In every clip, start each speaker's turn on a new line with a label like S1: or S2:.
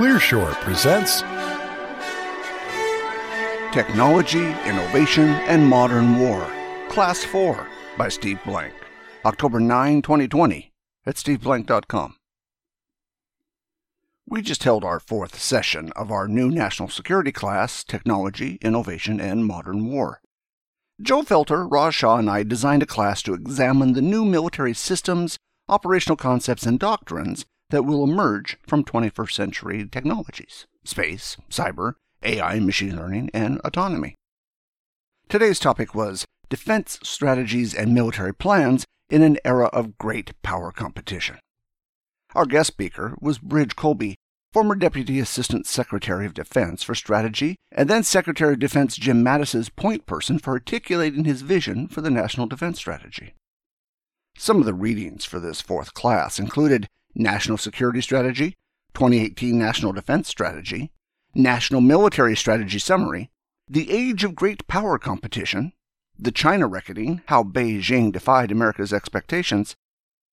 S1: Clearshore presents
S2: Technology, Innovation, and Modern War, Class 4 by Steve Blank. October 9, 2020, at steveblank.com. We just held our fourth session of our new national security class, Technology, Innovation, and Modern War. Joe Felter, Raj Shah, and I designed a class to examine the new military systems, operational concepts, and doctrines that will emerge from 21st century technologies space, cyber, AI, machine learning, and autonomy. Today's topic was defense strategies and military plans in an era of great power competition. Our guest speaker was Bridge Colby, former Deputy Assistant Secretary of Defense for Strategy, and then Secretary of Defense Jim Mattis's point person for articulating his vision for the National Defense Strategy. Some of the readings for this fourth class included National Security Strategy, 2018 National Defense Strategy, National Military Strategy Summary, The Age of Great Power Competition, The China Reckoning How Beijing Defied America's Expectations,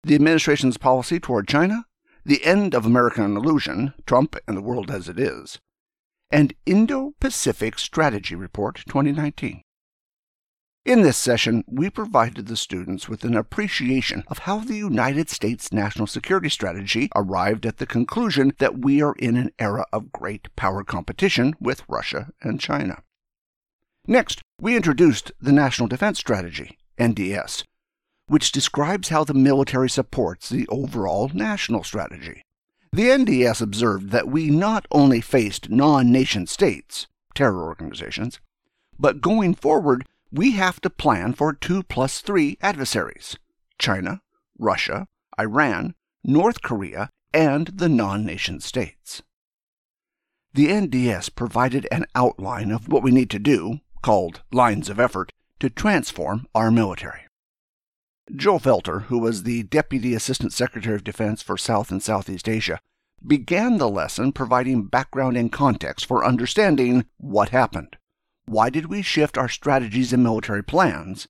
S2: The Administration's Policy Toward China, The End of American Illusion Trump and the World as It Is, and Indo Pacific Strategy Report 2019. In this session, we provided the students with an appreciation of how the United States national security strategy arrived at the conclusion that we are in an era of great power competition with Russia and China. Next, we introduced the National Defense Strategy, NDS, which describes how the military supports the overall national strategy. The NDS observed that we not only faced non nation states, terror organizations, but going forward, we have to plan for 2 plus 3 adversaries China, Russia, Iran, North Korea, and the non nation states. The NDS provided an outline of what we need to do, called lines of effort, to transform our military. Joe Felter, who was the Deputy Assistant Secretary of Defense for South and Southeast Asia, began the lesson providing background and context for understanding what happened. Why did we shift our strategies and military plans?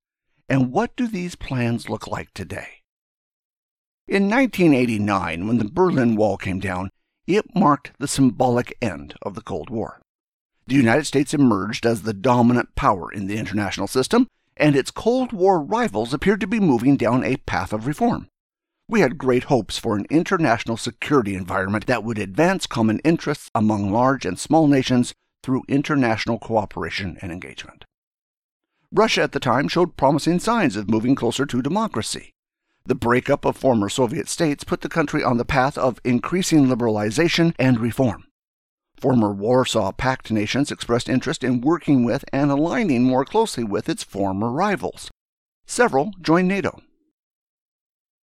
S2: And what do these plans look like today? In 1989, when the Berlin Wall came down, it marked the symbolic end of the Cold War. The United States emerged as the dominant power in the international system, and its Cold War rivals appeared to be moving down a path of reform. We had great hopes for an international security environment that would advance common interests among large and small nations through international cooperation and engagement. Russia at the time showed promising signs of moving closer to democracy. The breakup of former Soviet states put the country on the path of increasing liberalization and reform. Former Warsaw Pact nations expressed interest in working with and aligning more closely with its former rivals. Several joined NATO.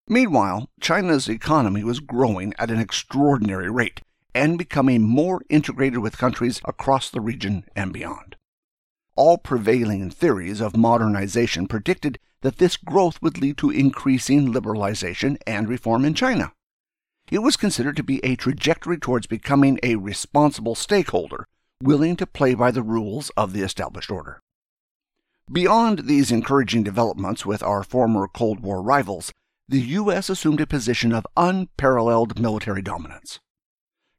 S2: Meanwhile, China's economy was growing at an extraordinary rate, and becoming more integrated with countries across the region and beyond. All prevailing theories of modernization predicted that this growth would lead to increasing liberalization and reform in China. It was considered to be a trajectory towards becoming a responsible stakeholder, willing to play by the rules of the established order. Beyond these encouraging developments with our former Cold War rivals, the U.S. assumed a position of unparalleled military dominance.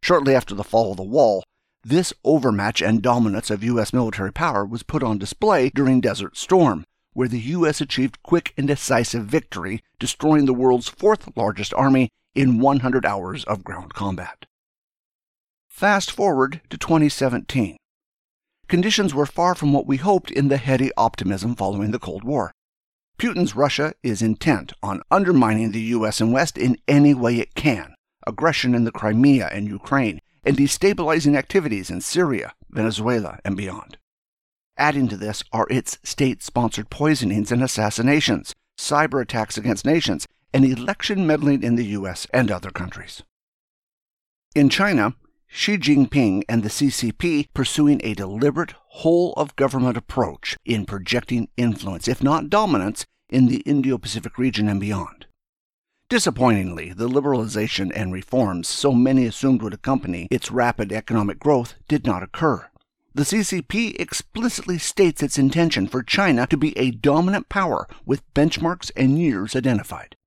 S2: Shortly after the fall of the wall, this overmatch and dominance of U.S. military power was put on display during Desert Storm, where the U.S. achieved quick and decisive victory, destroying the world's fourth largest army in 100 hours of ground combat. Fast forward to 2017. Conditions were far from what we hoped in the heady optimism following the Cold War. Putin's Russia is intent on undermining the U.S. and West in any way it can, aggression in the Crimea and Ukraine, and destabilizing activities in Syria, Venezuela, and beyond. Adding to this are its state sponsored poisonings and assassinations, cyber attacks against nations, and election meddling in the U.S. and other countries. In China, Xi Jinping and the CCP pursuing a deliberate whole of government approach in projecting influence, if not dominance, in the Indo Pacific region and beyond. Disappointingly, the liberalization and reforms so many assumed would accompany its rapid economic growth did not occur. The CCP explicitly states its intention for China to be a dominant power with benchmarks and years identified.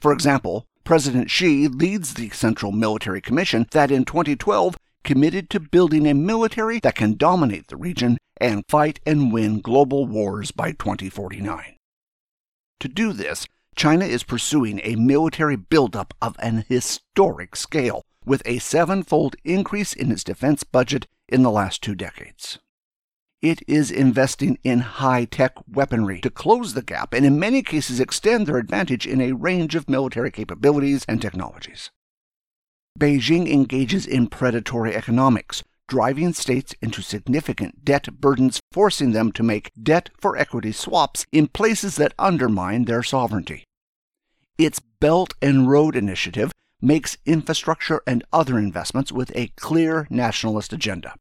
S2: For example, President Xi leads the Central Military Commission that in 2012 committed to building a military that can dominate the region and fight and win global wars by 2049. To do this, China is pursuing a military buildup of an historic scale, with a sevenfold increase in its defense budget in the last two decades. It is investing in high tech weaponry to close the gap and, in many cases, extend their advantage in a range of military capabilities and technologies. Beijing engages in predatory economics, driving states into significant debt burdens, forcing them to make debt for equity swaps in places that undermine their sovereignty. Its Belt and Road Initiative makes infrastructure and other investments with a clear nationalist agenda.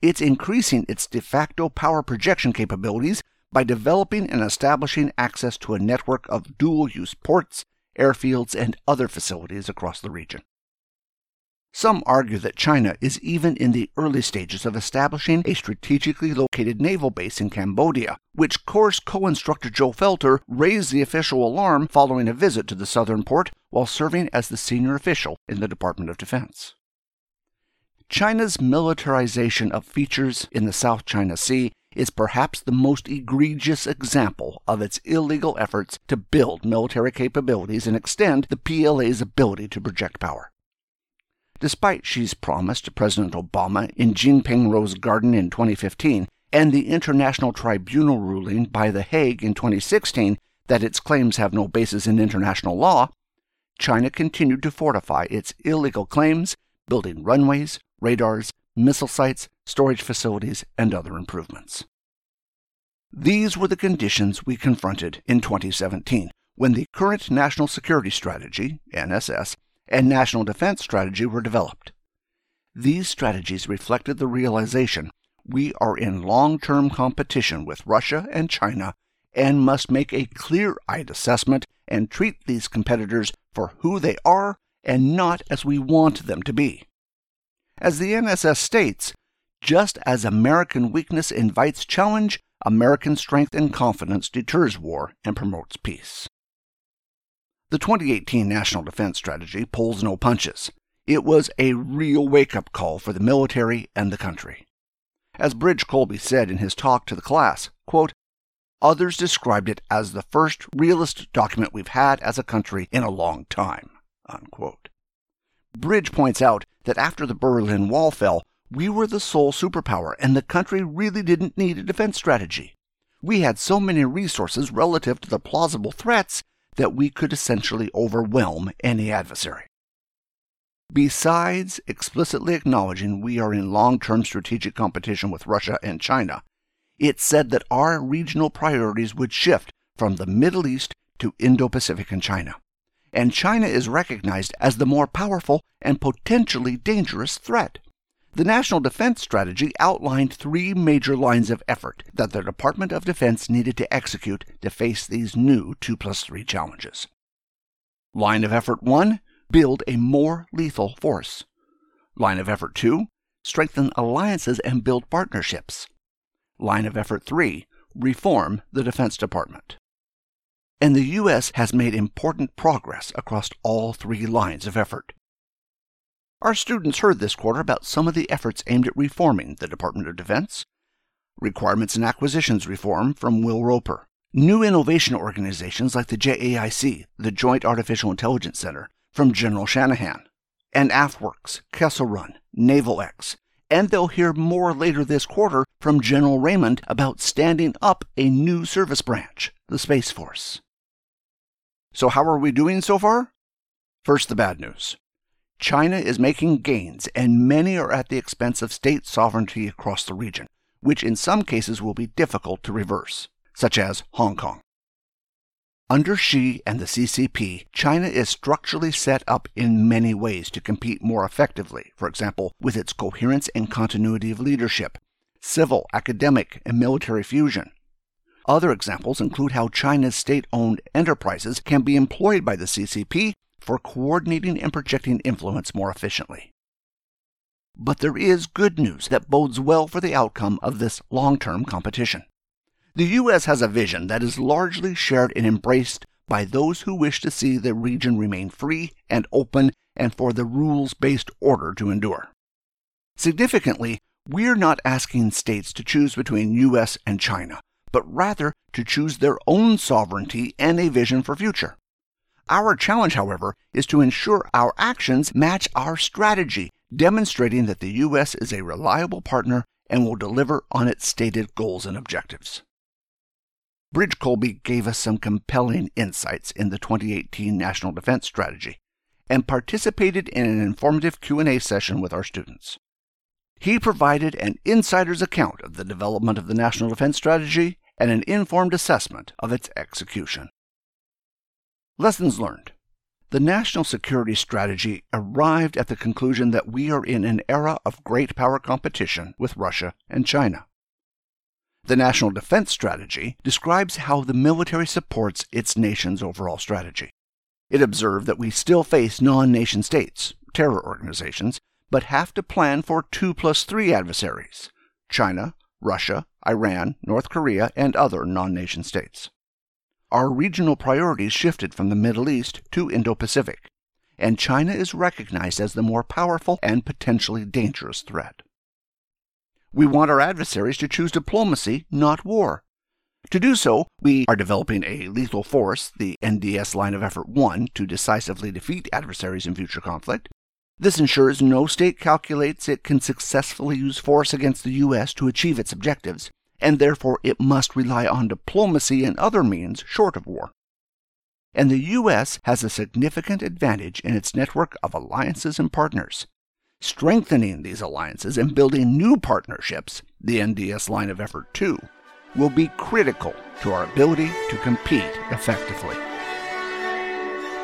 S2: It's increasing its de facto power projection capabilities by developing and establishing access to a network of dual use ports, airfields, and other facilities across the region. Some argue that China is even in the early stages of establishing a strategically located naval base in Cambodia, which course co instructor Joe Felter raised the official alarm following a visit to the southern port while serving as the senior official in the Department of Defense. China's militarization of features in the South China Sea is perhaps the most egregious example of its illegal efforts to build military capabilities and extend the PLA's ability to project power. Despite Xi's promise to President Obama in Jinping Rose Garden in 2015 and the International Tribunal ruling by The Hague in 2016 that its claims have no basis in international law, China continued to fortify its illegal claims, building runways, radars, missile sites, storage facilities, and other improvements. These were the conditions we confronted in 2017 when the current National Security Strategy, NSS, and National Defense Strategy were developed. These strategies reflected the realization we are in long term competition with Russia and China and must make a clear eyed assessment and treat these competitors for who they are and not as we want them to be. As the NSS states, just as American weakness invites challenge, American strength and confidence deters war and promotes peace. The 2018 National Defense Strategy pulls no punches. It was a real wake up call for the military and the country. As Bridge Colby said in his talk to the class, quote, Others described it as the first realist document we've had as a country in a long time. Unquote. Bridge points out that after the Berlin Wall fell, we were the sole superpower and the country really didn't need a defense strategy. We had so many resources relative to the plausible threats that we could essentially overwhelm any adversary. Besides explicitly acknowledging we are in long term strategic competition with Russia and China, it said that our regional priorities would shift from the Middle East to Indo Pacific and China. And China is recognized as the more powerful and potentially dangerous threat. The National Defense Strategy outlined three major lines of effort that the Department of Defense needed to execute to face these new 2 plus 3 challenges. Line of Effort 1 Build a more lethal force. Line of Effort 2 Strengthen alliances and build partnerships. Line of Effort 3 Reform the Defense Department. And the U.S. has made important progress across all three lines of effort. Our students heard this quarter about some of the efforts aimed at reforming the Department of Defense. Requirements and Acquisitions Reform from Will Roper. New innovation organizations like the JAIC, the Joint Artificial Intelligence Center, from General Shanahan. And AFWERX, Kessel Run, Naval X. And they'll hear more later this quarter from General Raymond about standing up a new service branch, the Space Force. So, how are we doing so far? First, the bad news. China is making gains, and many are at the expense of state sovereignty across the region, which in some cases will be difficult to reverse, such as Hong Kong. Under Xi and the CCP, China is structurally set up in many ways to compete more effectively, for example, with its coherence and continuity of leadership, civil, academic, and military fusion. Other examples include how China's state owned enterprises can be employed by the CCP for coordinating and projecting influence more efficiently. But there is good news that bodes well for the outcome of this long term competition. The U.S. has a vision that is largely shared and embraced by those who wish to see the region remain free and open and for the rules based order to endure. Significantly, we're not asking states to choose between US and China, but rather to choose their own sovereignty and a vision for future. Our challenge, however, is to ensure our actions match our strategy, demonstrating that the U.S. is a reliable partner and will deliver on its stated goals and objectives. Bridge Colby gave us some compelling insights in the 2018 National Defense Strategy and participated in an informative Q&A session with our students. He provided an insider's account of the development of the National Defense Strategy and an informed assessment of its execution. Lessons learned. The national security strategy arrived at the conclusion that we are in an era of great power competition with Russia and China. The National Defense Strategy describes how the military supports its nation's overall strategy. It observed that we still face non nation states, terror organizations, but have to plan for two plus three adversaries China, Russia, Iran, North Korea, and other non nation states. Our regional priorities shifted from the Middle East to Indo Pacific, and China is recognized as the more powerful and potentially dangerous threat. We want our adversaries to choose diplomacy, not war. To do so, we are developing a lethal force, the NDS Line of Effort 1, to decisively defeat adversaries in future conflict. This ensures no state calculates it can successfully use force against the U.S. to achieve its objectives, and therefore it must rely on diplomacy and other means short of war. And the U.S. has a significant advantage in its network of alliances and partners. Strengthening these alliances and building new partnerships, the NDS line of effort two, will be critical to our ability to compete effectively.